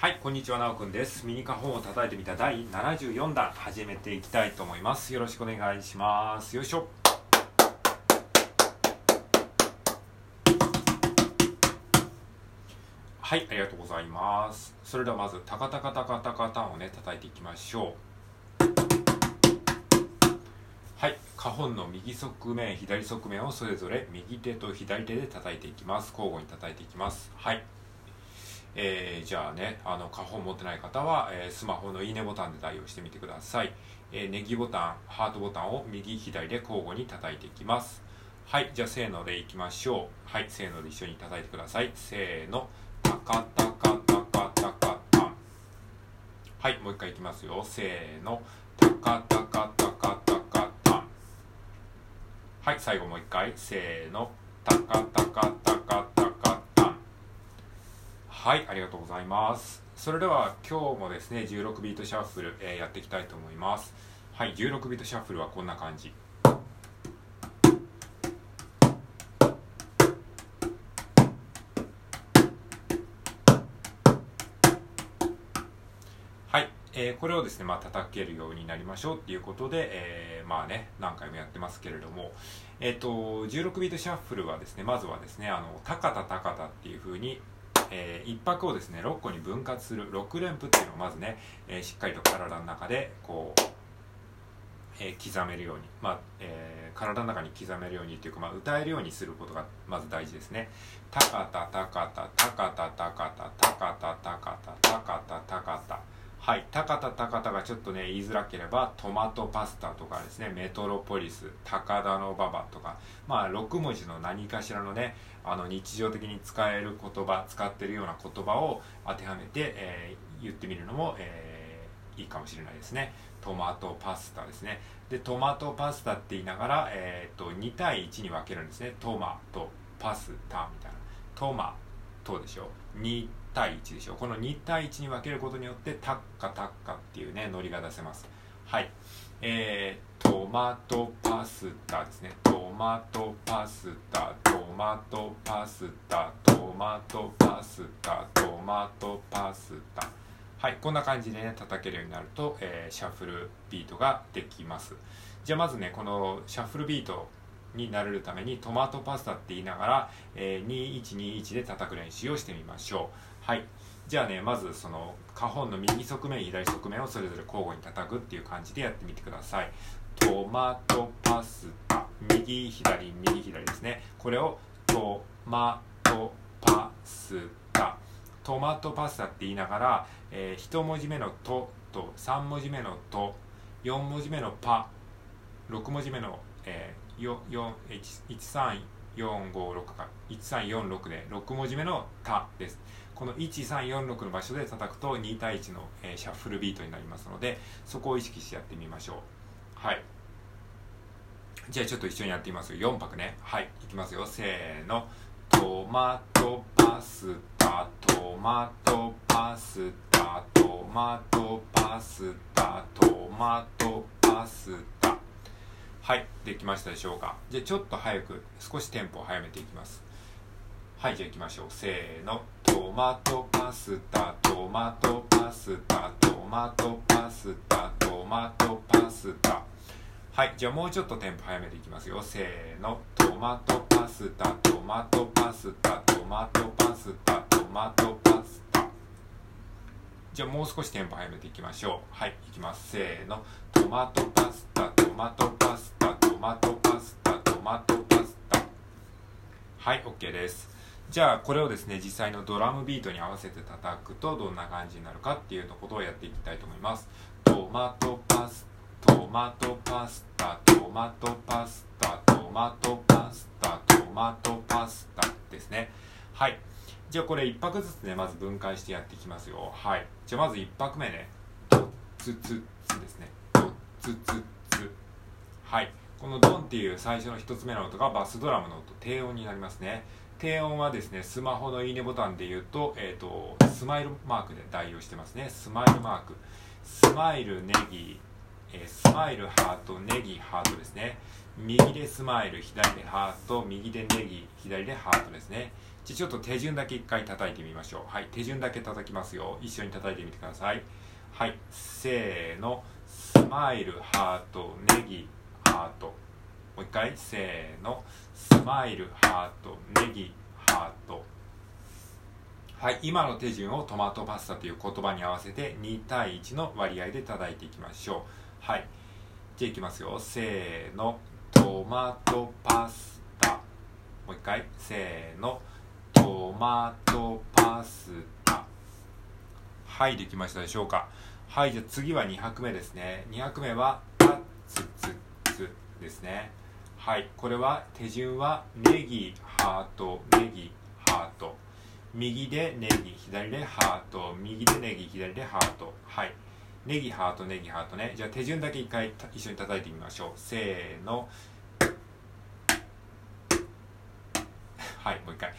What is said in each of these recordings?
はい、こんにちは、なおくんです。ミニカホンを叩いてみた第74弾、始めていきたいと思います。よろしくお願いします。よいしょ。はい、ありがとうございます。それではまず、タカタカタカタカタンをね、叩いていきましょう。はい、カホンの右側面、左側面をそれぞれ右手と左手で叩いていきます。交互に叩いていきます。はい。えー、じゃあね、あの、花本持ってない方は、えー、スマホのいいねボタンで代用してみてください。えー、ネギボタン、ハートボタンを右、左で交互に叩いていきます。はい、じゃあ、せーのでいきましょう。はい、せーので一緒に叩いてください。せーの、タカタカタカタカタン。はい、もう一回いきますよ。せーの、タカタカタカタカタン。はい、最後もう一回。せーの、タカタカタカタン。はい、ありがとうございます。それでは今日もですね、16ビートシャッフル、えーやっていきたいと思います。はい、16ビートシャッフルはこんな感じ。はい、えーこれをですね、まあ、叩けるようになりましょうっていうことで、えーまあね、何回もやってますけれども、えっ、と、16ビートシャッフルはですね、まずはですね、あの、高田高田っていう風に、えー、一泊をですね6個に分割する6連符っていうのをまずね、えー、しっかりと体の中でこう、えー、刻めるように、まあえー、体の中に刻めるようにっていうか、まあ、歌えるようにすることがまず大事ですね。たかたたかたたかたたかたかたたかたたかたたかたたかた。はい、高田高田がちょっとね言いづらければトマトパスタとかですねメトロポリス高田の馬場とかまあ6文字の何かしらのねあの日常的に使える言葉使ってるような言葉を当てはめて、えー言ってみるのも、えーいいかもしれないですね。トマトパスタですね。でトマトパスタって言いながら、えー、と2対1に分けるんですね。トマトパスタみたいな。トマトでしょ。2対1でしょこの2対1に分けることによってタッカタッカっていうねノリが出せます。はい。えー、トマトパスタですね。トマトパスタトマトパスタトマトパスタトマトパスタ。はい。こんな感じでね叩けるようになると、えーシャッフルビートができます。じゃあまずねこのシャッフルビートになれるためにトマトパスタって言いながら、えー2121で叩く練習をしてみましょう。はい。じゃあねまずその花本の右側面左側面をそれぞれ交互に叩くっていう感じでやってみてください。トマトパスタ。右左右左ですね。これをトマトパスタ。トマトパスタって言いながら、えー、1文字目の「と」と3文字目の「と」4文字目の「パ」6文字目の、えー、13456か。1346で6文字目の「た」です。この1346の場所で叩くと2対1の、えーシャッフルビートになりますのでそこを意識してやってみましょう。はい。じゃあちょっと一緒にやってみます。よ4拍ね。はい。いきますよ。せーの。トマトパスタ。トマトパスタ。トマトパスタ。トマトパスタ。はい。できましたでしょうか。じゃあちょっと早く少しテンポを速めていきます。はい。じゃあいきましょう。せーの。トマトパスタトマトパスタトマトパスタトマトパスタ。はいじゃあもうちょっとテンポ速めていきますよ。せーの。トマトパスタトマトパスタトマトパスタトマトパスタ。じゃあもう少しテンポ速めていきましょう。はいいきます。せーの。トマトパスタトマトパスタトマトパスタトマトパスタ。はい OK です。じゃあこれをですね実際のドラムビートに合わせて叩くとどんな感じになるかっていうことをやっていきたいと思います。トマトパストマトパスタトマトパスタトマトパスタトマトパスタですね。はい。じゃあこれ1拍ずつねまず分解してやっていきますよ。はい。じゃあまず1拍目ね。ドッツツツですね。ドッツツツ。はい。このドンっていう最初の1つ目の音がバスドラムの音低音になりますね。低音はですねスマホのいいねボタンで言うと,、えー、とスマイルマークで代用してますね。スマイルマーク。スマイルネギ、えースマイルハートネギハートですね。右でスマイル左でハート右でネギ左でハートですね。じゃちょっと手順だけ一回叩いてみましょう。はい手順だけ叩きますよ。一緒に叩いてみてください。はいせーの。スマイルハートネギハート。もう一回。せーの。スマイルハートネギハートはい。今の手順をトマトパスタという言葉に合わせて2対1の割合で叩いていきましょう。はい。じゃあいきますよ。せーの。トマトパスタ。もう一回。せーの。トマトパスタ。はい。できましたでしょうか。はい。じゃあ次は2拍目ですね。2拍目はタッツツツですね。はいこれは手順はネギハートネギハート。右でネギ左でハート。右でネギ左でハート。はい。ネギハートネギハートね。じゃあ手順だけ一回一緒に叩いてみましょう。せーの。はいもう一回。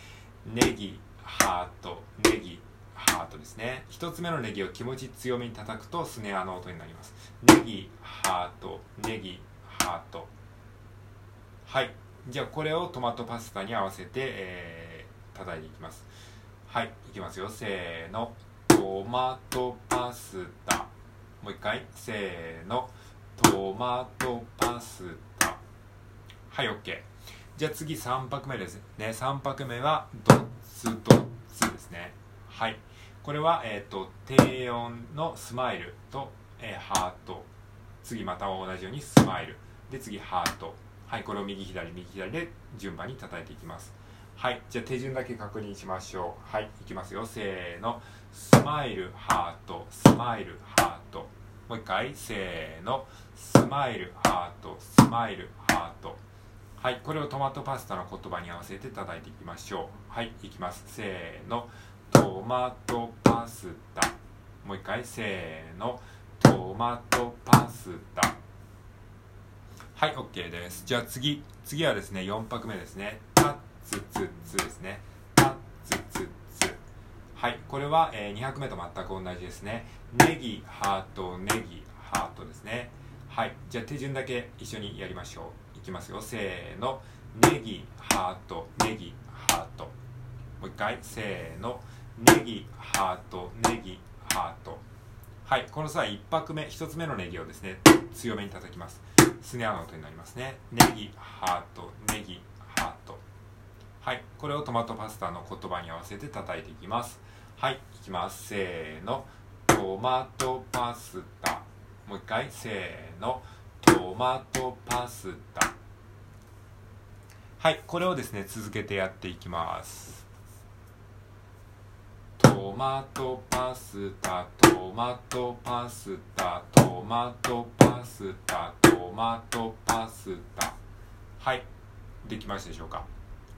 ネギハートネギハートですね。一つ目のネギを気持ち強めに叩くとスネアの音になります。ネギハートネギハート。はい。じゃあこれをトマトパスタに合わせて、えー、叩いていきます。はい。いきますよ。せーの。トマトパスタ。もう一回。せーの。トマトパスタ。はい OK じゃあ次3拍目です。ね3拍目はドッツドッツですね。はい。これは、えーと、低音のスマイルと、えー、ハート。次また同じようにスマイル。で次ハート。はいこれを右左右左で順番に叩いていきます。はいじゃあ手順だけ確認しましょう。はいいきますよ。せーの。スマイルハートスマイルハートもう一回。せーの。スマイルハートスマイルハートはいこれをトマトパスタの言葉に合わせて叩いていきましょう。はいいきます。せーの。トマトパスタ。もう一回。せーの。トマトパスタ。はい OK です。じゃあ次次はですね4拍目ですね。タッツツツですね。タッツツツはいこれは、えー、2拍目と全く同じですね。ネギハートネギハートですね。はいじゃあ手順だけ一緒にやりましょう。いきますよ。せーの。ネギハートネギハート。もう一回。せーの。ネギハートネギハート。はいこの際1拍目1つ目のネギをですね強めに叩きます。スネアの音になりますね。ネギハートネギハート。はいこれをトマトパスタの言葉に合わせて叩いていきます。はいいきます。せーの。トマトパスタ。もう一回。せーの。トマトパスタ。はいこれをですね続けてやっていきます。トマトパスタトマトパスタトマトパスタトマトパスタ。はい。できましたでしょうか？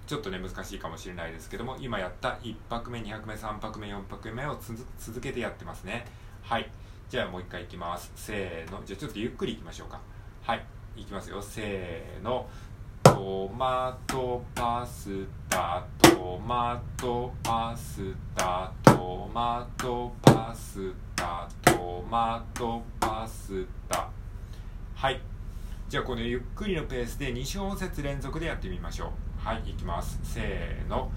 ちょっとね難しいかもしれないですけども今やった1拍目2拍目3拍目4拍目を続けてやってますね。はい。じゃあもう一回いきます。せーの。じゃあちょっとゆっくりいきましょうか。はい。いきますよ。せーの。トマトパスタトマトパスタトマトパスタトマトパスタ。はい。じゃあこのゆっくりのペースで2小節連続でやってみましょう。はいいきます。せーの。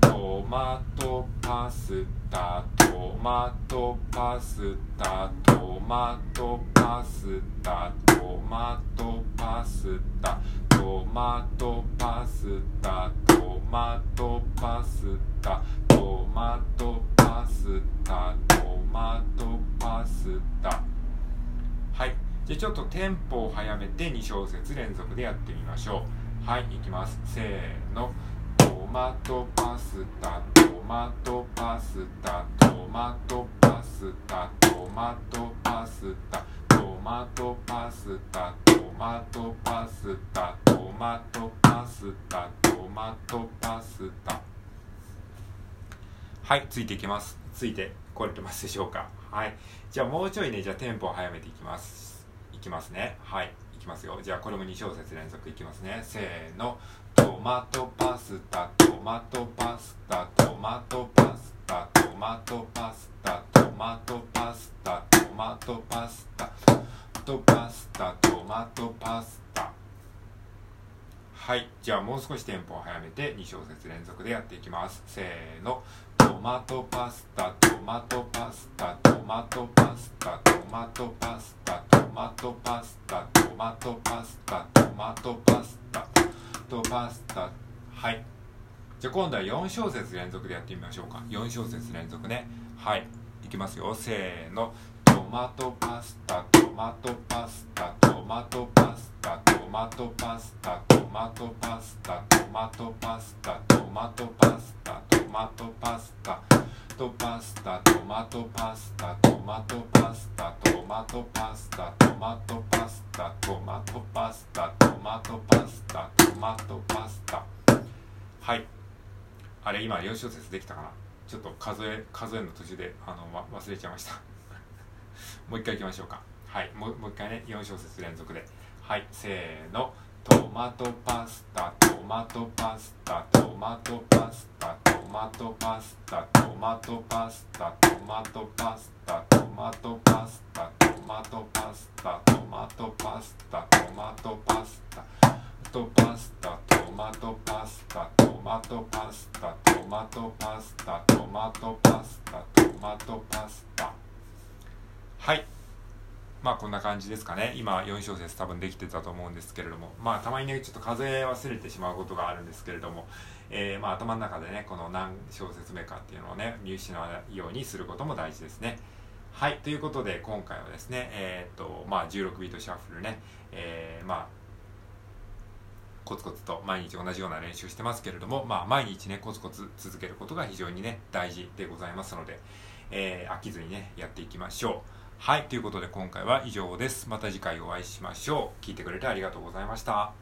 トマトパスタトマトパスタトマトパスタトマトパスタ。トマトパスタトマトパスタトマトパスタトマトパスタ。はい。じゃちょっとテンポを速めて2小節連続でやってみましょう。はいいきます。せーの。トマトパスタトマトパスタトマトパスタトマトパスタ。マトパスタトマトパスタトマトパスタトマトパスタ。はいついていきます。ついてこれてますでしょうか？はい。じゃあもうちょいねじゃあテンポを速めていきます。いきますね。はいいきますよ。じゃあこれも2小節連続いきますね。せーの。トマトパスタトマトパスタトマトパスタトマトパスタ。う少しテンポを速めて2小節連続でやっていきます。せーの。トマトパスタトマトパスタトマトパスタトマトパスタトマトパスタトマトパスタトマトパスタトパスタ。はい。じゃあ今度は4小節連続でやってみましょうか。4小節連続ね。はい。いきますよ。せーの。トマトパスタトマトパスタマトパスタトマトパスタトマトパスタトマトパスタトマトパスタトマトパスタトパスタトマトパスタトマトパスタトマトパスタトマトパスタトマトパスタトマトパスタトマトパスタ。はい。あれ今4小節できたかな？ちょっと数え数えの途中であの、忘れちゃいました。もう一回いきましょうか。はいもうもう一回ね4小節連続で。はいせーの。トマトパスタトマトパスタトマトパスタトマトパスタトマトパスタトマトパスタトマトパスタトマトパスタトマトパスタトマトパスタトパスタトマトパスタトマトパスタトマトパスタトマトパスタトマトパスタ。はい。まあこんな感じですかね。今4小節多分できてたと思うんですけれども。まあたまにねちょっと数え忘れてしまうことがあるんですけれども、えー、まあ頭の中でねこの何小節目かっていうのをね見失わないようにすることも大事ですね。はいということで今回はですねえー、っとまあ16ビートシャッフルね、えー、まあコツコツと毎日同じような練習してますけれども、まあ、毎日ねコツコツ続けることが非常にね大事でございますので、えー、飽きずにねやっていきましょう。はい、ということで今回は以上です。また次回お会いしましょう。聞いてくれてありがとうございました。